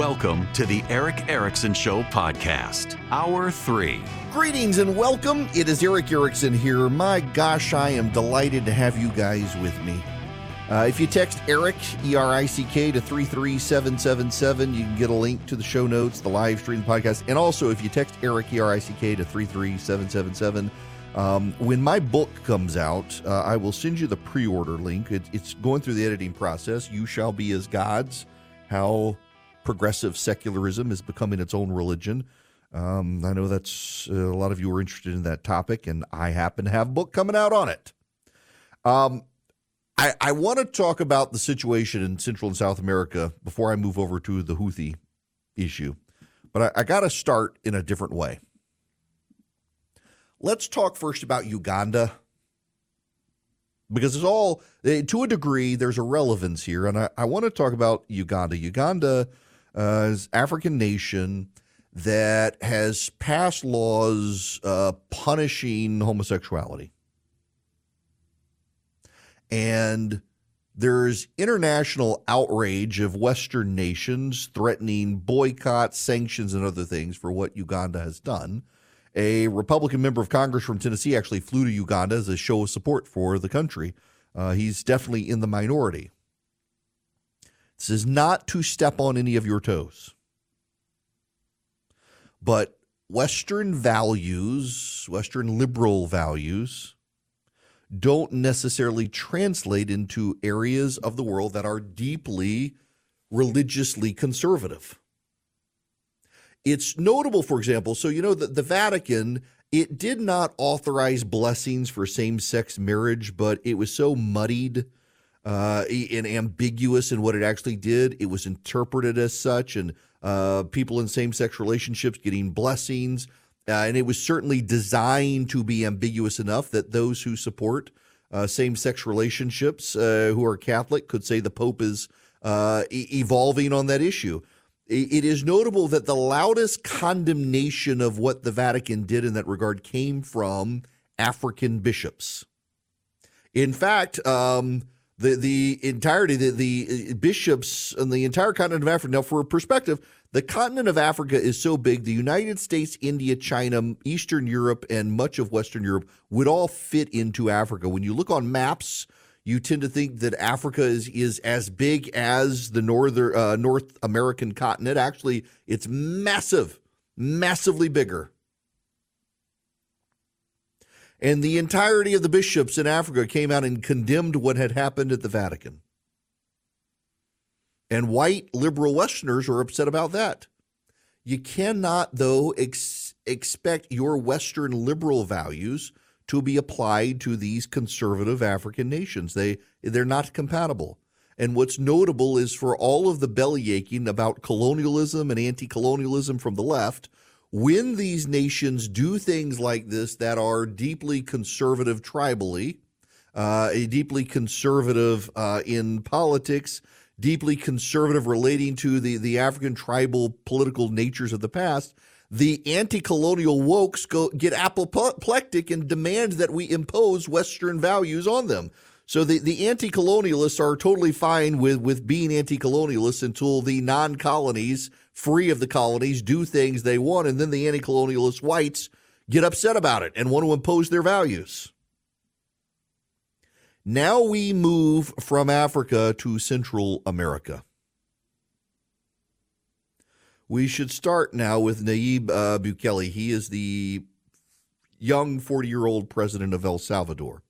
Welcome to the Erick Erickson Show podcast, Hour 3. Greetings and welcome. It is Erick Erickson here. My gosh, I am delighted to have you guys with me. Uh, if you text Erick, E R I C K, to 33777, you can get a link to the show notes, the live stream podcast. And also, if you text Erick, E R I C K, to 33777, um, when my book comes out, uh, I will send you the pre order link. It, it's going through the editing process. You Shall Be as Gods How Progressive Secularism is Becoming Its Own Religion. Um, I know that's uh, a lot of you are interested in that topic, and I happen to have a book coming out on it. Um, I, I want to talk about the situation in Central and South America before I move over to the Houthi issue, but I, I got to start in a different way. Let's talk first about Uganda because it's all, eh, to a degree, there's a relevance here. And I, I want to talk about Uganda. Uganda uh, African nation that has passed laws uh, punishing homosexuality. And there's international outrage of Western nations threatening boycott, sanctions, and other things for what Uganda has done. A Republican member of Congress from Tennessee actually flew to Uganda as a show of support for the country. Uh, he's definitely in the minority. This is not to step on any of your toes. But Western values, Western liberal values, don't necessarily translate into areas of the world that are deeply religiously conservative. It's notable, for example, so you know that the Vatican it did not authorize blessings for same-sex marriage, but it was so muddied uh, and ambiguous in what it actually did. It was interpreted as such, and uh, people in same-sex relationships getting blessings, uh, and it was certainly designed to be ambiguous enough that those who support uh, same-sex relationships, uh, who are Catholic, could say the Pope is uh, e- evolving on that issue it is notable that the loudest condemnation of what the Vatican did in that regard came from African bishops. In fact, um, the the entirety the, the bishops and the entire continent of Africa. Now, for a perspective, the continent of Africa is so big. The United States, India, China, Eastern Europe, and much of Western Europe would all fit into Africa. When you look on maps you tend to think that Africa is is as big as the northern uh, North American continent. Actually, it's massive, massively bigger. And the entirety of the bishops in Africa came out and condemned what had happened at the Vatican. And white liberal Westerners are upset about that. You cannot, though, ex- expect your Western liberal values to be applied to these conservative African nations. They they're not compatible. And what's notable is for all of the belly aching about colonialism and anti colonialism from the left, when these nations do things like this that are deeply conservative tribally, uh, deeply conservative uh, in politics, deeply conservative relating to the, the African tribal political natures of the past, the anti-colonial wokes go get apoplectic and demand that we impose Western values on them. So the, the anti-colonialists are totally fine with, with being anti-colonialists until the non-colonies, free of the colonies, do things they want, and then the anti-colonialist whites get upset about it and want to impose their values. Now we move from Africa to Central America. We should start now with Nayib uh, Bukele. He is the young 40 year old president of El Salvador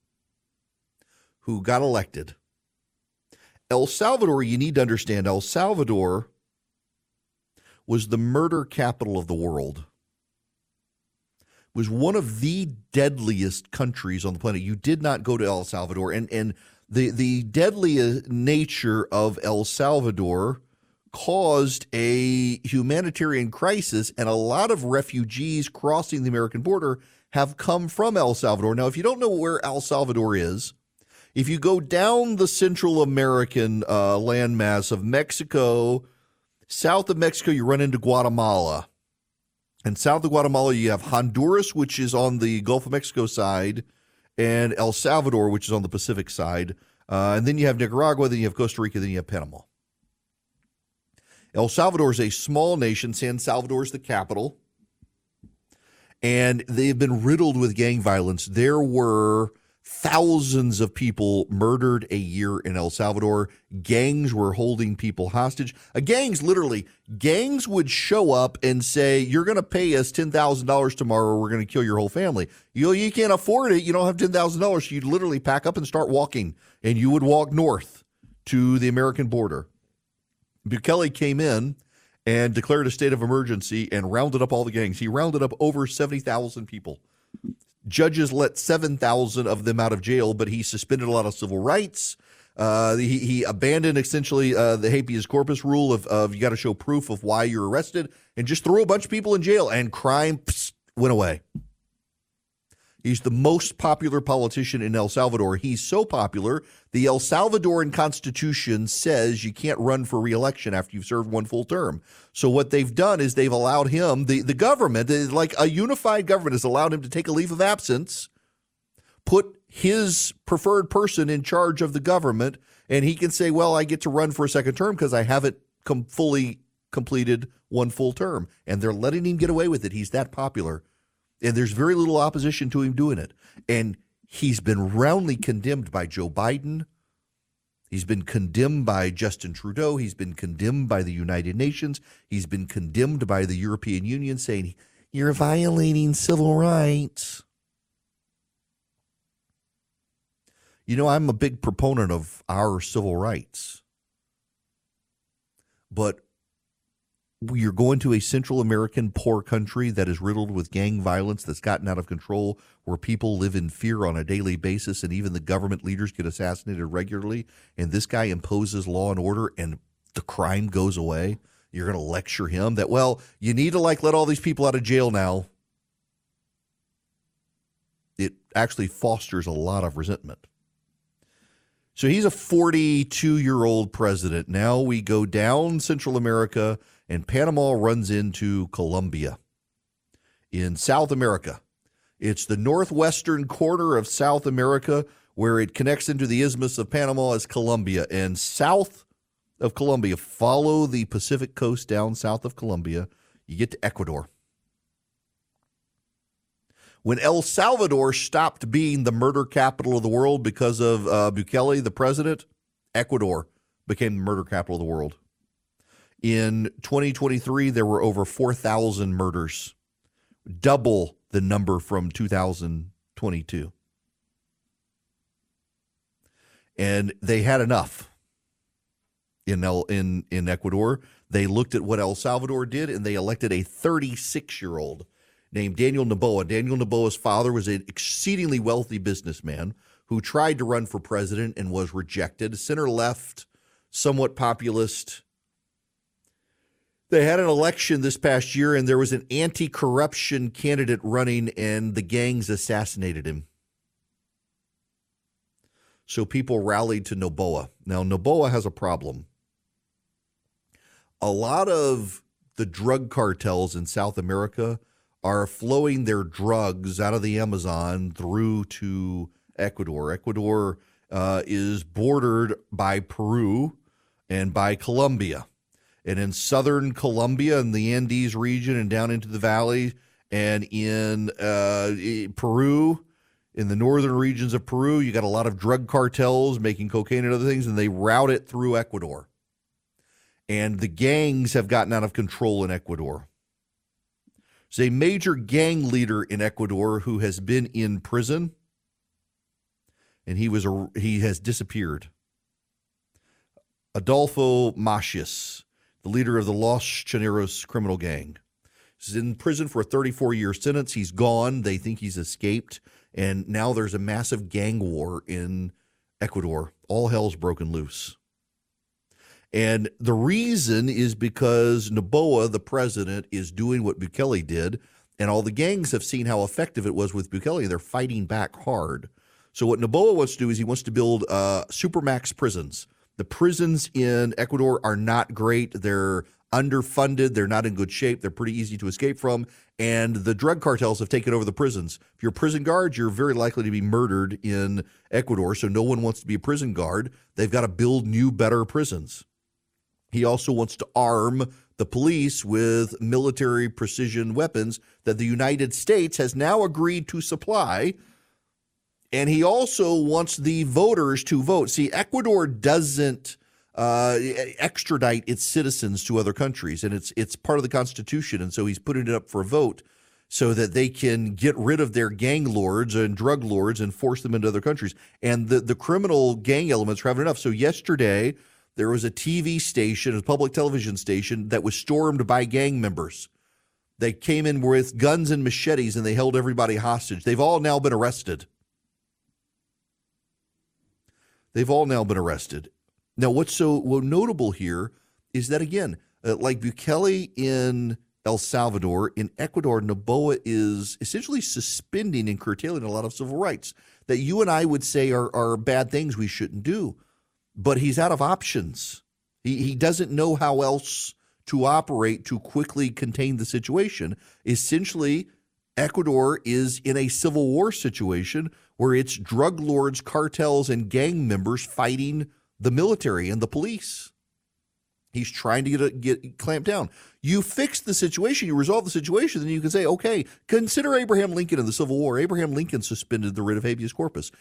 who got elected. El Salvador, you need to understand, El Salvador was the murder capital of the world. Was one of the deadliest countries on the planet. You did not go to El Salvador, and and the the deadly nature of El Salvador caused a humanitarian crisis, and a lot of refugees crossing the American border have come from El Salvador. Now, if you don't know where El Salvador is, if you go down the Central American uh, landmass of Mexico, south of Mexico, you run into Guatemala. And south of Guatemala, you have Honduras, which is on the Gulf of Mexico side, and El Salvador, which is on the Pacific side. Uh, and then you have Nicaragua, then you have Costa Rica, then you have Panama. El Salvador is a small nation. San Salvador is the capital. And they've been riddled with gang violence. There were thousands of people murdered a year in El Salvador. Gangs were holding people hostage. Gangs, literally, gangs would show up and say, You're going to pay us $10,000 tomorrow or we're going to kill your whole family. You, you can't afford it. You don't have $10,000. So you'd literally pack up and start walking, and you would walk north to the American border. Bukele came in and declared a state of emergency and rounded up all the gangs. He rounded up over 70,000 people. Judges let 7,000 of them out of jail, but he suspended a lot of civil rights. Uh, he, he abandoned essentially uh, the habeas corpus rule of, of you got to show proof of why you're arrested and just threw a bunch of people in jail, and crime went away. He's the most popular politician in El Salvador. He's so popular, the El Salvadoran Constitution says you can't run for reelection after you've served one full term. So what they've done is they've allowed him, the, the government, like a unified government, has allowed him to take a leave of absence, put his preferred person in charge of the government, and he can say, well, I get to run for a second term because I haven't com- fully completed one full term. And they're letting him get away with it. He's that popular and there's very little opposition to him doing it. And he's been roundly condemned by Joe Biden. He's been condemned by Justin Trudeau. He's been condemned by the United Nations. He's been condemned by the European Union, saying, You're violating civil rights. You know, I'm a big proponent of our civil rights. But you're going to a Central American poor country that is riddled with gang violence that's gotten out of control, where people live in fear on a daily basis, and even the government leaders get assassinated regularly. And this guy imposes law and order, and the crime goes away. You're going to lecture him that, well, you need to like let all these people out of jail now. It actually fosters a lot of resentment. So he's a 42 year old president. Now we go down Central America and Panama runs into Colombia. In South America, it's the northwestern corner of South America where it connects into the Isthmus of Panama as Colombia. And south of Colombia, follow the Pacific coast down south of Colombia, you get to Ecuador. When El Salvador stopped being the murder capital of the world because of uh, Bukele, the president, Ecuador became the murder capital of the world. In 2023, there were over 4,000 murders, double the number from 2022. And they had enough in El, in in Ecuador. They looked at what El Salvador did and they elected a 36 year old named Daniel Noboa. Daniel Noboa's father was an exceedingly wealthy businessman who tried to run for president and was rejected. Center left, somewhat populist they had an election this past year, and there was an anti corruption candidate running, and the gangs assassinated him. So people rallied to Noboa. Now, Noboa has a problem. A lot of the drug cartels in South America are flowing their drugs out of the Amazon through to Ecuador. Ecuador uh, is bordered by Peru and by Colombia and in southern Colombia and the Andes region and down into the valley and in uh, Peru, In the northern regions of Peru, you got a lot of drug cartels making cocaine and other things, and they route it through Ecuador. And the gangs have gotten out of control in Ecuador. There's a major gang leader in Ecuador who has been in prison, and he was a, he has disappeared. Adolfo Macias, the leader of the Los Choneros criminal gang. He's in prison for a 34 year sentence. He's gone. They think he's escaped. And now there's a massive gang war in Ecuador. All hell's broken loose. And the reason is because Noboa, the president, is doing what Bukele did. And all the gangs have seen how effective it was with Bukele. They're fighting back hard. So, what Noboa wants to do is he wants to build uh, supermax prisons the prisons in Ecuador are not great. They're underfunded. They're not in good shape. They're pretty easy to escape from. And the drug cartels have taken over the prisons. If you're a prison guard, you're very likely to be murdered in Ecuador. So no one wants to be a prison guard. They've got to build new, better prisons. He also wants to arm the police with military precision weapons that the United States has now agreed to supply and he also wants the voters to vote. See, Ecuador doesn't uh, extradite its citizens to other countries, and it's it's part of the constitution. And so he's putting it up for a vote so that they can get rid of their gang lords and drug lords and force them into other countries. And the the criminal gang elements are having enough. So yesterday there was a TV station, a public television station that was stormed by gang members. They came in with guns and machetes and they held everybody hostage. They've all now been arrested. They've all now been arrested. Now, what's so notable here is that, again, uh, like Bukele in El Salvador, in Ecuador, Noboa is essentially suspending and curtailing a lot of civil rights that you and I would say are, are bad things we shouldn't do. But he's out of options. He, he doesn't know how else to operate to quickly contain the situation. Essentially, Ecuador is in a civil war situation where it's drug lords, cartels, and gang members fighting the military and the police. He's trying to get, a, get clamped down. You fix the situation, you resolve the situation, then you can say, okay, consider Abraham Lincoln in the Civil War. Abraham Lincoln suspended the writ of habeas corpus.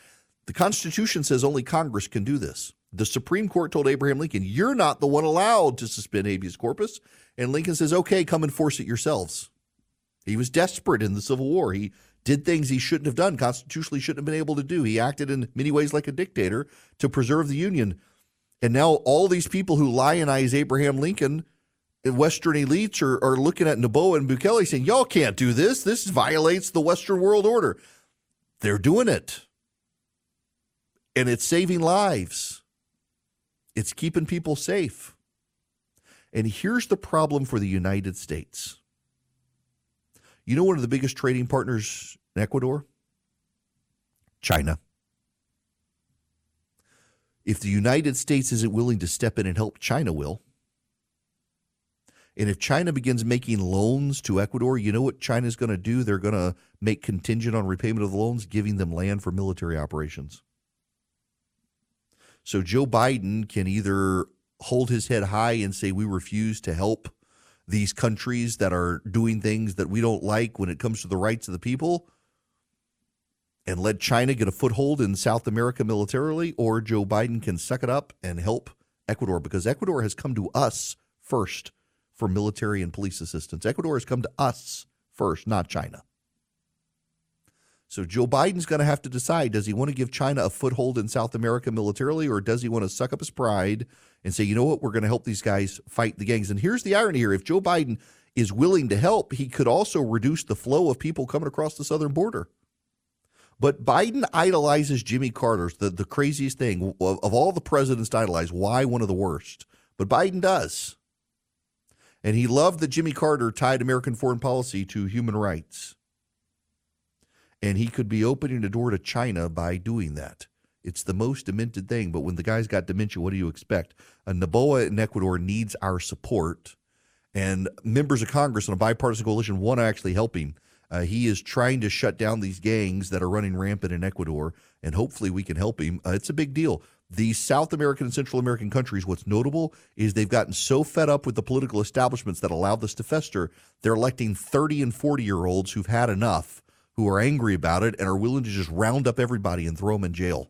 The Constitution says only Congress can do this. The Supreme Court told Abraham Lincoln, you're not the one allowed to suspend habeas corpus. And Lincoln says, okay, come enforce it yourselves. He was desperate in the Civil War. He did things he shouldn't have done, constitutionally shouldn't have been able to do. He acted in many ways like a dictator to preserve the Union. And now all these people who lionize Abraham Lincoln, Western elites, are, are looking at Noboa and Bukele saying, Y'all can't do this. This violates the Western world order. They're doing it. And it's saving lives, it's keeping people safe. And here's the problem for the United States you know one of the biggest trading partners in Ecuador? China. If the United States isn't willing to step in and help, China will. And if China begins making loans to Ecuador, you know what China's going to do? They're going to make contingent on repayment of the loans, giving them land for military operations. So Joe Biden can either hold his head high and say, We refuse to help these countries that are doing things that we don't like when it comes to the rights of the people and let China get a foothold in South America militarily, or Joe Biden can suck it up and help Ecuador because Ecuador has come to us first for military and police assistance. Ecuador has come to us first, not China. So Joe Biden's going to have to decide does he want to give China a foothold in South America militarily, or does he want to suck up his pride and say, you know what, we're going to help these guys fight the gangs. And here's the irony here if Joe Biden is willing to help, he could also reduce the flow of people coming across the southern border. But Biden idolizes Jimmy Carter, the, the craziest thing of, of all the presidents to idolize. Why one of the worst? But Biden does. And he loved that Jimmy Carter tied American foreign policy to human rights. And he could be opening the door to China by doing that. It's the most demented thing. But when the guy's got dementia, what do you expect? A Noboa in Ecuador needs our support. And members of Congress on a bipartisan coalition want to actually help him. Uh, he is trying to shut down these gangs that are running rampant in Ecuador, and hopefully we can help him. Uh, it's a big deal. These South American and Central American countries, what's notable is they've gotten so fed up with the political establishments that allow this to fester, they're electing 30 and 40 year olds who've had enough who are angry about it and are willing to just round up everybody and throw them in jail.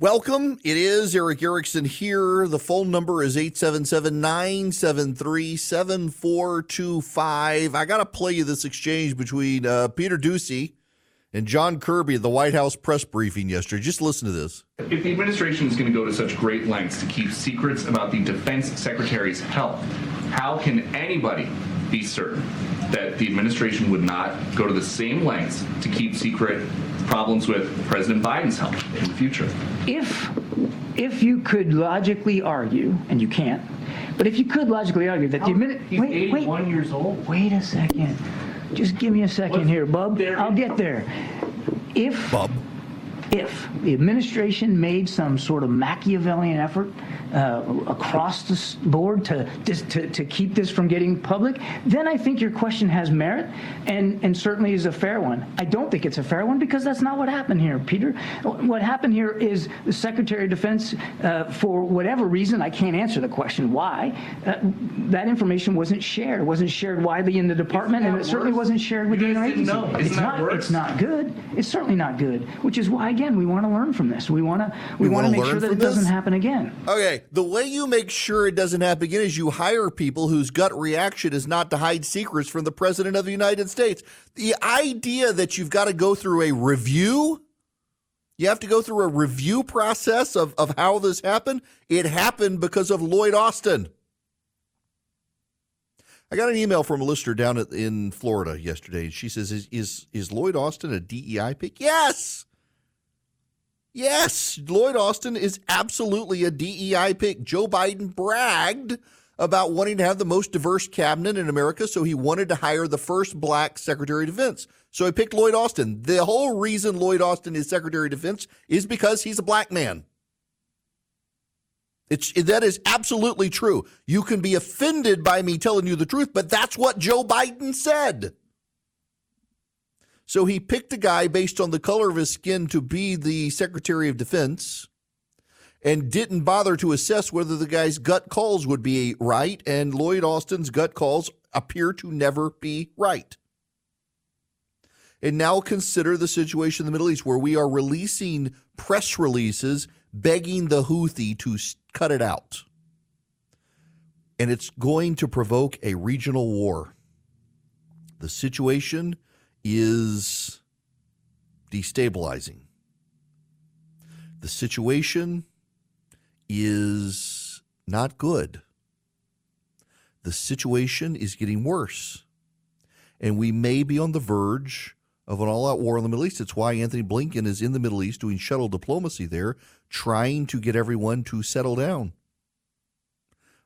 Welcome. It is Erick Erickson here. The phone number is 877 973 7425. I got to play you this exchange between uh, Peter Doocy and John Kirby at the White House press briefing yesterday. Just listen to this. If the administration is going to go to such great lengths to keep secrets about the defense secretary's health, how can anybody be certain that the administration would not go to the same lengths to keep secret problems with President Biden's health in the future? If, if you could logically argue, and you can't, but if you could logically argue that the admin, He's wait, wait, 81 years old. wait a second. Just give me a second What's here, bub. there? I'll get there. If Bub. if the administration made some sort of Machiavellian effort uh, across the board to, to to keep this from getting public, then I think your question has merit and and certainly is a fair one. I don't think it's a fair one because that's not what happened here, Peter. What happened here is the Secretary of Defense, uh, for whatever reason, I can't answer the question why, uh, that information wasn't shared. It wasn't shared widely in the department, and that it certainly wasn't shared with You the guys didn't interagency. know. Isn't It's that not. worse? It's not good. It's certainly not good. Which is why, again, we want to learn from this. We want to. We You want to make sure that from it doesn't happen again. Okay, the way you make sure it doesn't happen again is you hire people whose gut reaction is not to hide secrets from the President of the United States. The idea that you've got to go through a review, you have to go through a review process of, of how this happened, it happened because of Lloyd Austin. I got an email from a listener down in Florida yesterday. She says, is, is, is Lloyd Austin a DEI pick? Yes. Yes, Lloyd Austin is absolutely a DEI pick. Joe Biden bragged about wanting to have the most diverse cabinet in America, so he wanted to hire the first black Secretary of Defense. So he picked Lloyd Austin. The whole reason Lloyd Austin is Secretary of Defense is because he's a black man. It's that is absolutely true. You can be offended by me telling you the truth, but that's what Joe Biden said. So he picked a guy based on the color of his skin to be the Secretary of Defense and didn't bother to assess whether the guy's gut calls would be right. And Lloyd Austin's gut calls appear to never be right. And now consider the situation in the Middle East where we are releasing press releases begging the Houthi to cut it out. And it's going to provoke a regional war. The situation is destabilizing. The situation is not good. The situation is getting worse. And we may be on the verge of an all out war in the Middle East. It's why Antony Blinken is in the Middle East doing shuttle diplomacy there, trying to get everyone to settle down.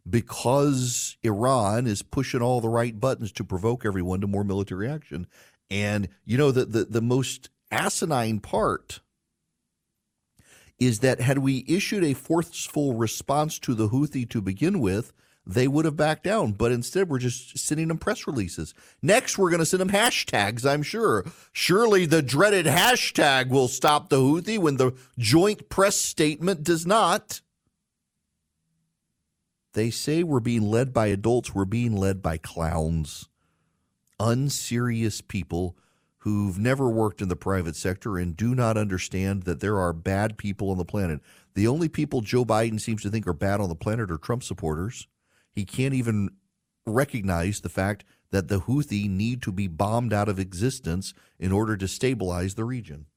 Because Iran is pushing all the right buttons to provoke everyone to more military action. And you know the, the, the most asinine part is that had we issued a forceful response to the Houthi to begin with, they would have backed down. But instead, we're just sending them press releases. Next, we're going to send them hashtags, I'm sure. Surely the dreaded hashtag will stop the Houthi when the joint press statement does not. They say we're being led by adults, we're being led by clowns, unserious people who've never worked in the private sector and do not understand that there are bad people on the planet. The only people Joe Biden seems to think are bad on the planet are Trump supporters. He can't even recognize the fact that the Houthi need to be bombed out of existence in order to stabilize the region.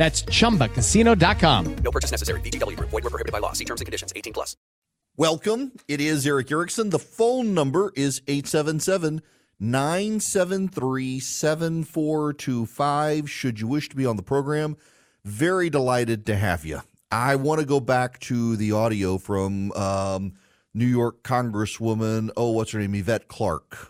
That's chumbacasino.com. No purchase necessary. VGW Group. Void were prohibited by law. See terms and conditions. 18 plus. Welcome. It is Erick Erickson. The phone number is 877 973 7425. Should you wish to be on the program, very delighted to have you. I want to go back to the audio from um, New York Congresswoman, oh, what's her name? Yvette Clarke.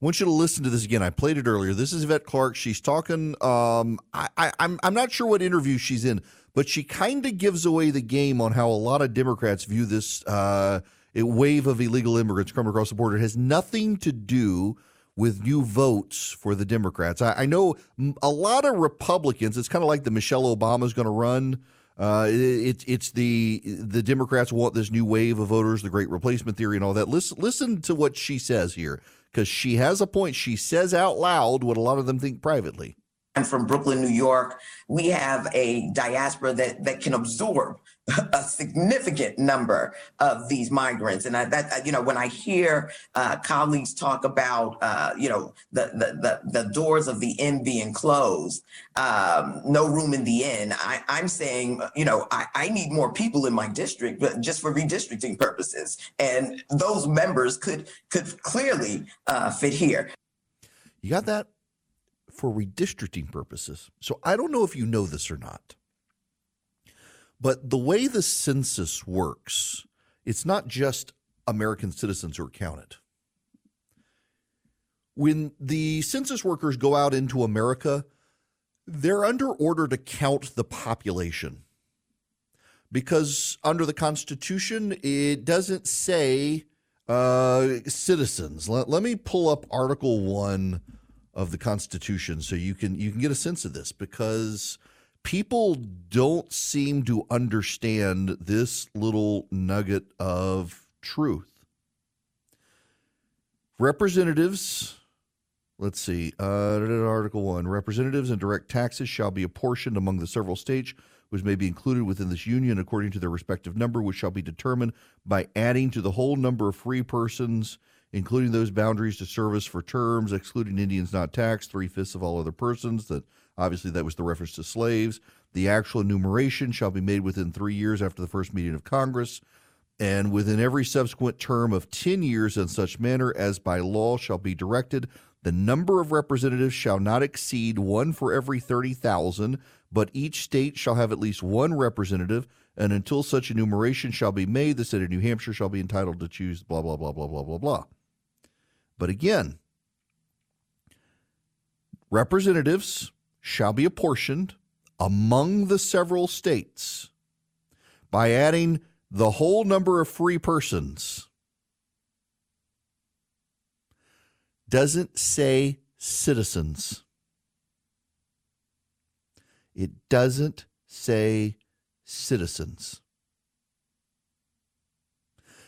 I want you to listen to this again. I played it earlier. This is Yvette Clarke. She's talking. Um, I, I, I'm I'm not sure what interview she's in, but she kind of gives away the game on how a lot of Democrats view this uh, wave of illegal immigrants coming across the border. It has nothing to do with new votes for the Democrats. I, I know a lot of Republicans. It's kind of like the Michelle Obama's going to run. Uh, it, it's the the Democrats want this new wave of voters, the Great Replacement theory, and all that. Listen, listen to what she says here, because she has a point. She says out loud what a lot of them think privately. I'm from Brooklyn, New York. We have a diaspora that, that can absorb a significant number of these migrants. And I, that, you know, when I hear uh, colleagues talk about, uh, you know, the, the, the, the, doors of the inn being closed, um, no room in the inn, I, am saying, you know, I, I need more people in my district, but just for redistricting purposes. And those members could, could clearly uh, fit here. You got that? for redistricting purposes. So I don't know if you know this or not, but the way the census works, it's not just American citizens who are counted. When the census workers go out into America, they're under order to count the population because under the Constitution, it doesn't say uh, citizens. Let, let me pull up Article 1 of the Constitution, so you can you can get a sense of this because people don't seem to understand this little nugget of truth. Representatives, let's see, uh, Article 1 Representatives and direct taxes shall be apportioned among the several states which may be included within this union according to their respective number, which shall be determined by adding to the whole number of free persons including those boundaries to service for terms, excluding Indians not taxed, three fifths of all other persons. That obviously that was the reference to slaves. The actual enumeration shall be made within three years after the first meeting of Congress, and within every subsequent term of ten years in such manner as by law shall be directed. The number of representatives shall not exceed one for every thirty thousand, but each state shall have at least one representative. And until such enumeration shall be made, the state of New Hampshire shall be entitled to choose blah blah blah blah blah blah blah. But again, representatives shall be apportioned among the several states by adding the whole number of free persons. Doesn't say citizens. It doesn't say citizens.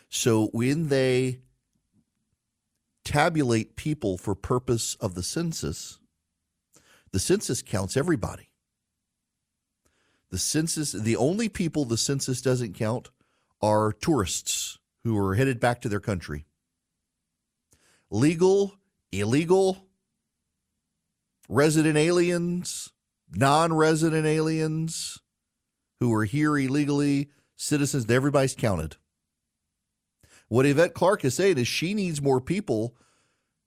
So when they tabulate people for purpose of the census, the census counts everybody. The census, the only people the census doesn't count are tourists who are headed back to their country. Legal, illegal, resident aliens, non resident aliens who are here illegally, citizens, everybody's counted. What Yvette Clarke is saying is she needs more people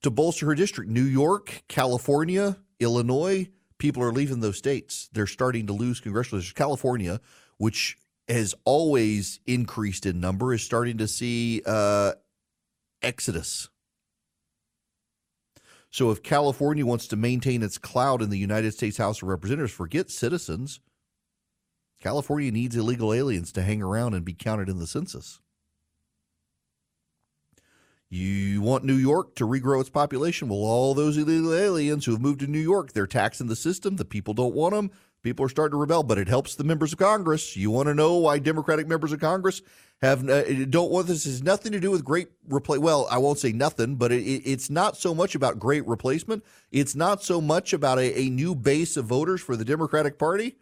to bolster her district. New York, California, Illinois, people are leaving those states. They're starting to lose congressional districts. California, which has always increased in number, is starting to see uh, exodus. So if California wants to maintain its clout in the United States House of Representatives, forget citizens. California needs illegal aliens to hang around and be counted in the census. You want New York to regrow its population? Well, all those illegal aliens who have moved to New York, they're taxing the system. The people don't want them. People are starting to rebel, but it helps the members of Congress. You want to know why Democratic members of Congress have uh, don't want this? Has nothing to do with great replace. Well, I won't say nothing, but it, it's not so much about great replacement. It's not so much about a, a new base of voters for the Democratic Party.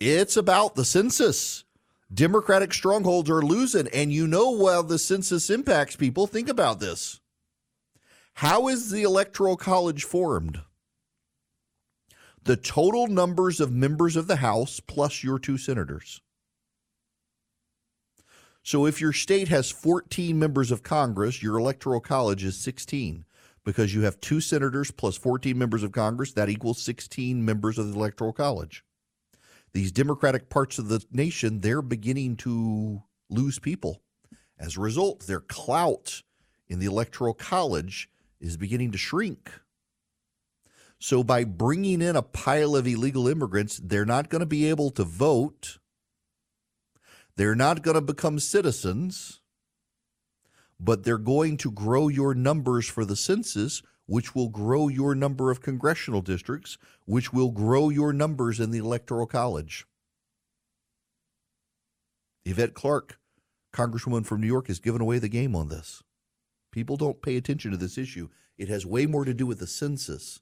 It's about the census. Democratic strongholds are losing. And you know, while the census impacts people, think about this. How is the Electoral College formed? The total numbers of members of the House plus your two senators. So if your state has 14 members of Congress, your electoral college is 16 because you have two senators plus 14 members of Congress. That equals 16 members of the electoral college. These Democratic parts of the nation, they're beginning to lose people. As a result, their clout in the electoral college is beginning to shrink. So, by bringing in a pile of illegal immigrants, they're not going to be able to vote. They're not going to become citizens, but they're going to grow your numbers for the census, which will grow your number of congressional districts, which will grow your numbers in the Electoral College. Yvette Clarke, Congresswoman from New York, has given away the game on this. People don't pay attention to this issue. It has way more to do with the census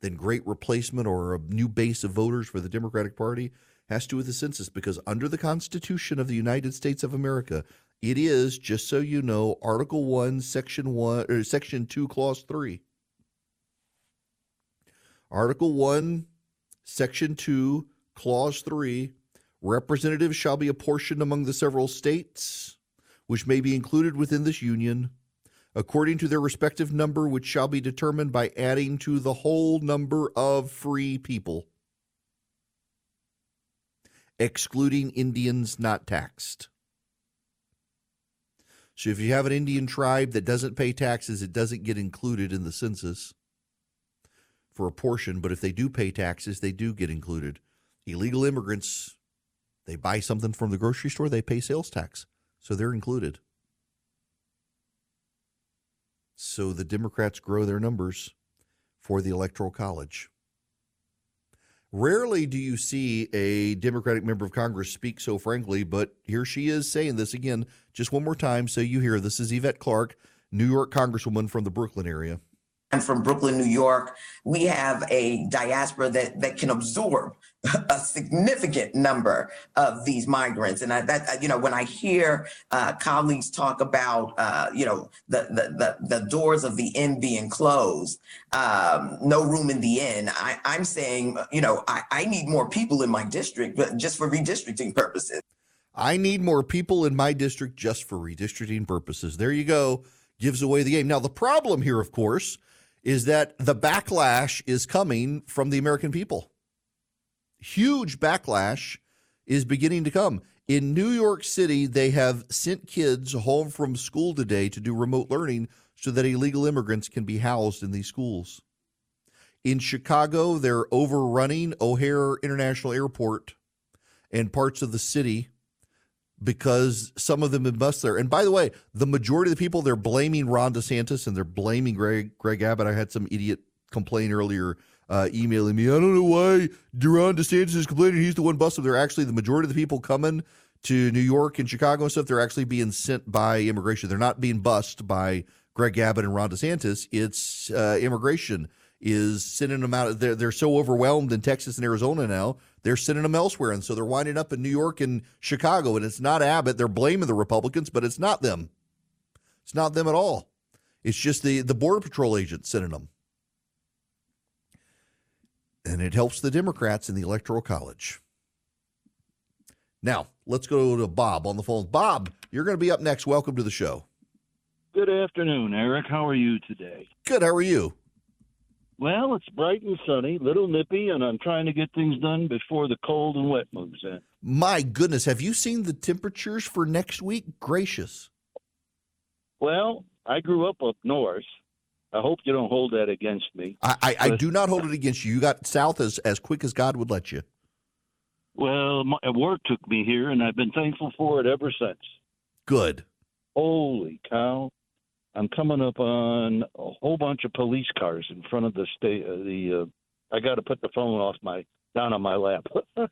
than great replacement or a new base of voters for the Democratic Party has to do with the census because under the Constitution of the United States of America, it is, just so you know, Article 1, Section 1 or Section 2, Clause 3. Article 1, Section 2, Clause 3 Representatives shall be apportioned among the several states which may be included within this union according to their respective number, which shall be determined by adding to the whole number of free people, excluding Indians not taxed. So if you have an Indian tribe that doesn't pay taxes, it doesn't get included in the census for a portion, but if they do pay taxes, they do get included. Illegal immigrants, they buy something from the grocery store, they pay sales tax, so they're included. So the Democrats grow their numbers for the Electoral College. Rarely do you see a Democratic member of Congress speak so frankly, but here she is saying this again, just one more time so you hear. This is Yvette Clarke, New York Congresswoman from the Brooklyn area. I'm from Brooklyn, New York. We have a diaspora that, that can absorb a significant number of these migrants. And I, that, you know, when I hear uh, colleagues talk about, uh, you know, the, the, the, the, doors of the inn being closed, um, no room in the inn, I, am saying, you know, I, I need more people in my district, but just for redistricting purposes. I need more people in my district just for redistricting purposes. There you go. Gives away the game. Now, the problem here, of course, is that the backlash is coming from the American people. Huge backlash is beginning to come. In New York City, they have sent kids home from school today to do remote learning so that illegal immigrants can be housed in these schools. In Chicago, they're overrunning O'Hare International Airport and parts of the city because some of them have bust there. And by the way, the majority of the people they're blaming Ron DeSantis and they're blaming Greg Greg Abbott. I had some idiot complain earlier, uh, emailing me. I don't know why Ron DeSantis is complaining. He's the one busted. They're actually the majority of the people coming to New York and Chicago and stuff. They're actually being sent by immigration. They're not being bussed by Greg Abbott and Ron DeSantis. It's uh, immigration is sending them out. They're, they're so overwhelmed in Texas and Arizona now, they're sending them elsewhere. And so they're winding up in New York and Chicago. And it's not Abbott. They're blaming the Republicans, but it's not them. It's not them at all. It's just the, the Border Patrol agent sending them. And it helps the Democrats in the Electoral College. Now, let's go to Bob on the phone. Bob, you're going to be up next. Welcome to the show. Good afternoon, Erick. How are you today? Good. How are you? Well, it's bright and sunny, little nippy, and I'm trying to get things done before the cold and wet moves in. My goodness, have you seen the temperatures for next week? Gracious. Well, I grew up up north. I hope you don't hold that against me. I, I, I do not hold it against you. You got south as, as quick as God would let you. Well, my uh, work took me here, and I've been thankful for it ever since. Good. Holy cow! I'm coming up on a whole bunch of police cars in front of the state. Uh, the uh, I got to put the phone off my down on my lap.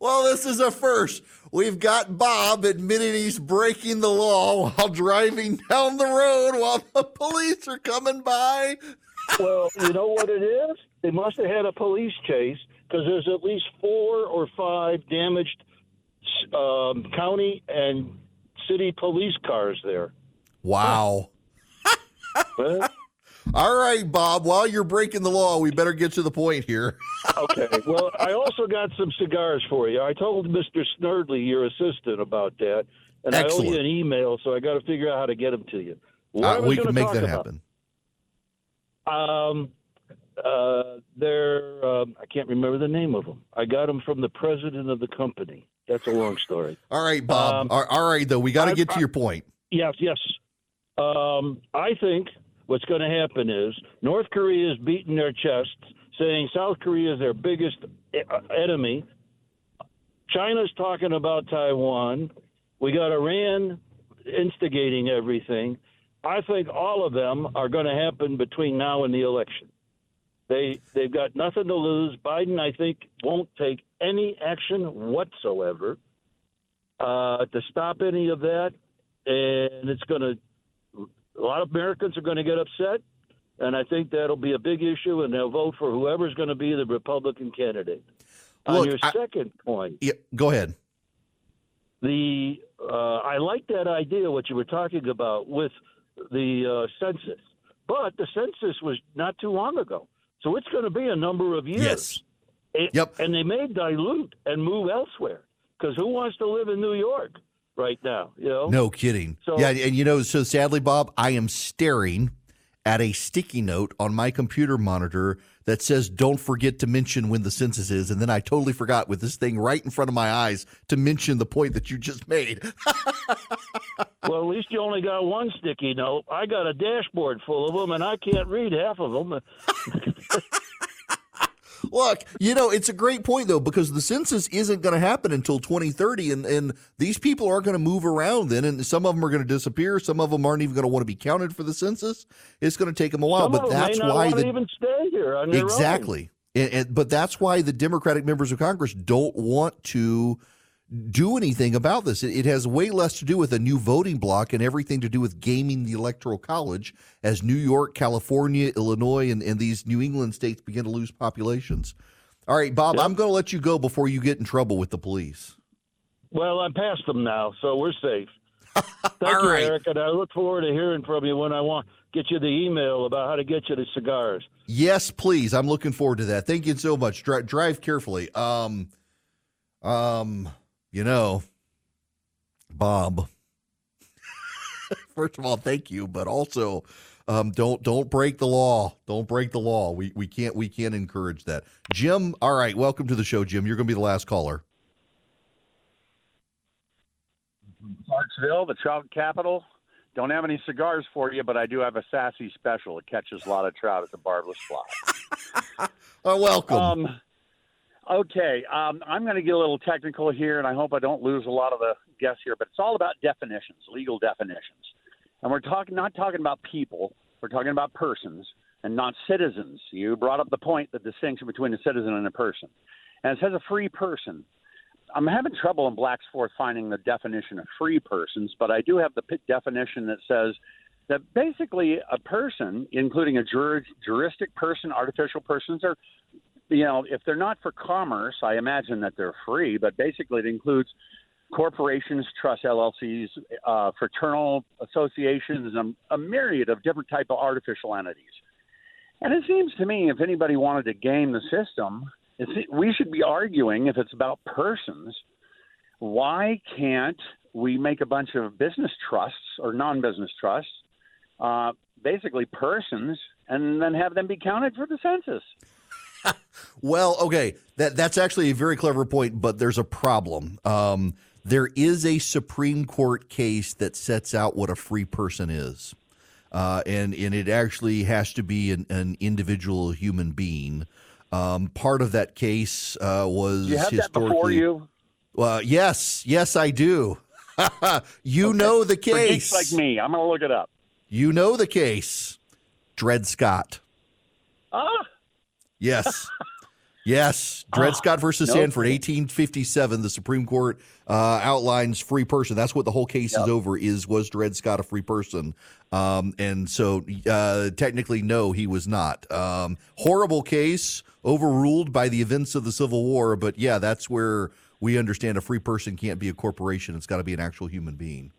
well, this is a first. We've got Bob admitting he's breaking the law while driving down the road while the police are coming by. well, you know what it is? They must have had a police chase because there's at least four or five damaged um, county and city police cars there. Wow. well, All right, Bob. While you're breaking the law, we better get to the point here. okay. Well, I also got some cigars for you. I told Mr. Snerdley, your assistant, about that, and Excellent. I owe you an email, so I got to figure out how to get them to you. What Uh, we can make that about- happen. Um, uh, they're um, I can't remember the name of them. I got them from the president of the company. That's a long story. All right, Bob. Um, all all right, though. We got to get to I- your point. Yes, yes. Um, I think what's going to happen is North Korea is beating their chests, saying South Korea is their biggest e- enemy. China's talking about Taiwan. We got Iran instigating everything. I think all of them are going to happen between now and the election. They they've got nothing to lose. Biden, I think, won't take any action whatsoever uh, to stop any of that, and it's going to. A lot of Americans are going to get upset, and I think that'll be a big issue, and they'll vote for whoever's going to be the Republican candidate. On your I- second point, Yeah, go ahead. the uh, I like that idea what you were talking about with the uh, census, but the census was not too long ago, so it's going to be a number of years. Yes. It- Yep. And they may dilute and move elsewhere because who wants to live in New York right now? You know. No kidding. So- yeah, and you know, so sadly, Bob, I am staring at a sticky note on my computer monitor that says, "Don't forget to mention when the census is." And then I totally forgot with this thing right in front of my eyes to mention the point that you just made. Well, at least you only got one sticky note. I got a dashboard full of them, and I can't read half of them. Look, you know, it's a great point though because the census isn't going to happen until 2030 and and these people are going to move around then and some of them are going to disappear, some of them aren't even going to want to be counted for the census. It's going to take them a while, Some but that's why they even stay here on their own. Exactly. And, and- but that's why the Democratic members of Congress don't want to do anything about this. It, it has way less to do with a new voting block and everything to do with gaming the Electoral College as New York, California, Illinois, and, and these New England states begin to lose populations. All right, Bob, I'm going to let you go before you get in trouble with the police. Well, I'm past them now, so we're safe. Thank All you, right. Erick, and I look forward to hearing from you when I want get you the email about how to get you the cigars. Yes, please. I'm looking forward to that. Thank you so much. Dri- drive carefully. Um, um, you know, Bob. First of all, thank you, but also, um, don't don't break the law. Don't break the law. We we can't we can't encourage that. Jim, all right. Welcome to the show, Jim. You're going to be the last caller. Clarksville, the trout capital. Don't have any cigars for you, but I do have a sassy special. It catches a lot of trout at the barbless fly. Oh, welcome. Um, okay, um, I'm going to get a little technical here, and I hope I don't lose a lot of the guests here. But it's all about definitions, legal definitions, and we're talking not talking about people. We're talking about persons and not citizens. You brought up the point, the distinction between a citizen and a person, and it says a free person. I'm having trouble in Black's Fourth finding the definition of free persons, but I do have the definition that says that basically a person, including a jur- juristic person, artificial persons, are, you know, if they're not for commerce, I imagine that they're free, but basically it includes corporations, trust LLCs, uh, fraternal associations, and a myriad of different type of artificial entities. And it seems to me, if anybody wanted to game the system, we should be arguing if it's about persons. Why can't we make a bunch of business trusts or non-business trusts, uh, basically persons, and then have them be counted for the census? Well, okay, that that's actually a very clever point, but there's a problem. Um, there is a Supreme Court case that sets out what a free person is, uh, and and it actually has to be an, an individual human being. Um, part of that case uh, was you have that historically. before you? Uh, yes, yes, I do. you know the For geeks case. like me, I'm going to look it up. You know the case. Dred Scott. Ah, Yes. Yes. Dred Scott versus no Sandford, 1857. The Supreme Court uh, outlines free person. That's what the whole case is over. Is was Dred Scott a free person? Um, and so, uh, technically, no, he was not. Um, horrible case, overruled by the events of the Civil War. But yeah, that's where we understand a free person can't be a corporation. It's got to be an actual human being.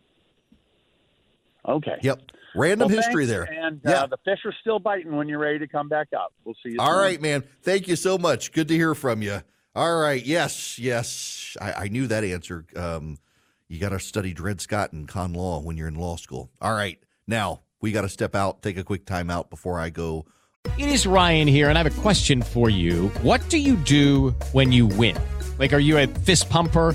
Okay. Yep. Random Well, history thanks, there. And Yeah. uh, the fish are still biting when you're ready to come back up. We'll see you All soon. right, man. Thank you so much. Good to hear from you. All right. Yes, yes. I, I knew that answer. Um, you got to study Dred Scott and con law when you're in law school. All right. Now we got to step out, take a quick time out before I go. It is Ryan here, and I have a question for you. What do you do when you win? Like, are you a fist pumper?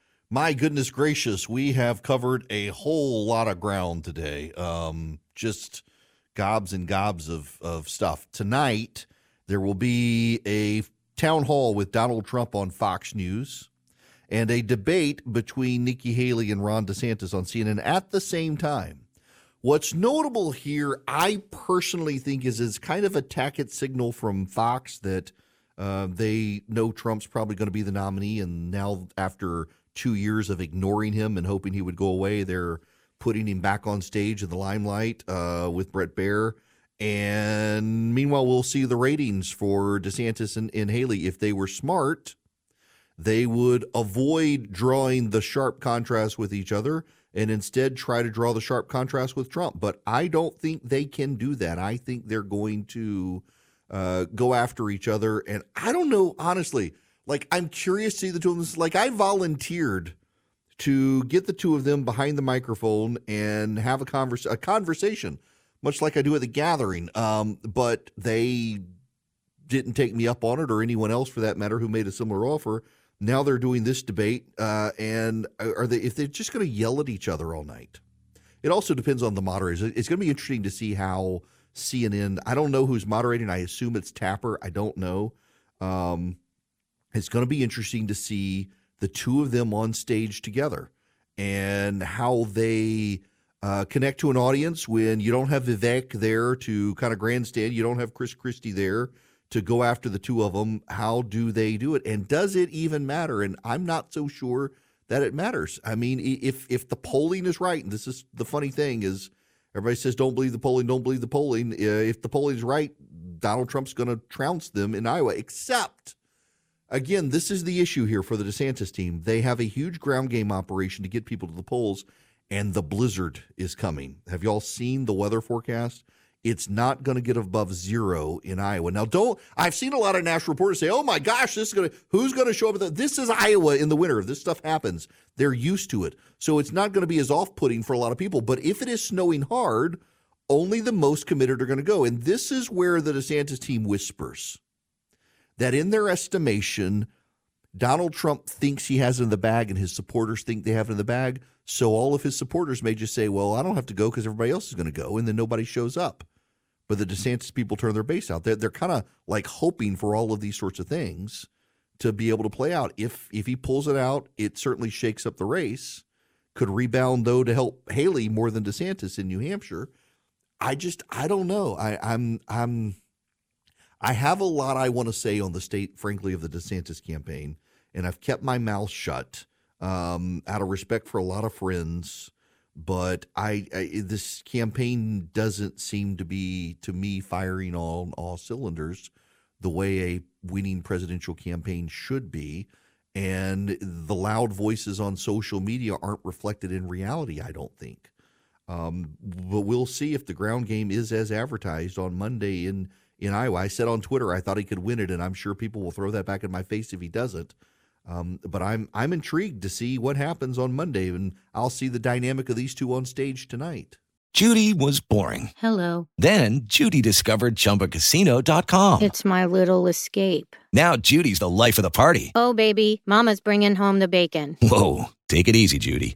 My goodness gracious, we have covered a whole lot of ground today. Um, just gobs and gobs of, of stuff. Tonight, there will be a town hall with Donald Trump on Fox News and a debate between Nikki Haley and Ron DeSantis on CNN at the same time. What's notable here, I personally think, is is kind of a tacit signal from Fox that uh, they know Trump's probably going to be the nominee, and now after two years of ignoring him and hoping he would go away, they're putting him back on stage in the limelight uh, with Bret Baier. And meanwhile, we'll see the ratings for DeSantis and, and Haley. If they were smart, they would avoid drawing the sharp contrast with each other and instead try to draw the sharp contrast with Trump. But I don't think they can do that. I think they're going to uh, go after each other. And I don't know, honestly, like I'm curious to see the two of them. Like I volunteered to get the two of them behind the microphone and have a converse a conversation, much like I do at the gathering. Um, but they didn't take me up on it, or anyone else for that matter who made a similar offer. Now they're doing this debate, uh, and are they? If they're just going to yell at each other all night, it also depends on the moderators. It's going to be interesting to see how CNN. I don't know who's moderating. I assume it's Tapper. I don't know. Um, it's going to be interesting to see the two of them on stage together and how they uh, connect to an audience when you don't have Vivek there to kind of grandstand. You don't have Chris Christie there to go after the two of them. How do they do it? And does it even matter? And I'm not so sure that it matters. I mean, if if the polling is right, and this is the funny thing is everybody says don't believe the polling, don't believe the polling. If the polling is right, Donald Trump's going to trounce them in Iowa. Except, again, this is the issue here for the DeSantis team. They have a huge ground game operation to get people to the polls, and the blizzard is coming. Have y'all seen the weather forecast? It's not going to get above zero in Iowa. Now, don't. I've seen a lot of national reporters say, "Oh my gosh, this is going to who's going to show up?" The, this is Iowa in the winter. This stuff happens, they're used to it, so it's not going to be as off-putting for a lot of people. But if it is snowing hard, only the most committed are going to go, and this is where the DeSantis team whispers that, in their estimation, Donald Trump thinks he has in the bag, and his supporters think they have in the bag. So all of his supporters may just say, "Well, I don't have to go because everybody else is going to go," and then nobody shows up. But the DeSantis people turn their base out. They're, they're kind of like hoping for all of these sorts of things to be able to play out. If if he pulls it out, it certainly shakes up the race. Could rebound though to help Haley more than DeSantis in New Hampshire. I just I don't know. I, I'm I'm I have a lot I want to say on the state, frankly, of the DeSantis campaign, and I've kept my mouth shut um, out of respect for a lot of friends. But I, I this campaign doesn't seem to be to me firing on all cylinders the way a winning presidential campaign should be. And the loud voices on social media aren't reflected in reality, I don't think. Um, but we'll see if the ground game is as advertised on Monday in in Iowa. I said on Twitter I thought he could win it, and I'm sure people will throw that back in my face if he doesn't. Um, but I'm I'm intrigued to see what happens on Monday, and I'll see the dynamic of these two on stage tonight. Judy was boring. Hello. Then Judy discovered ChumbaCasino.com. It's my little escape. Now Judy's the life of the party. Oh, baby, Mama's bringing home the bacon. Whoa, take it easy, Judy.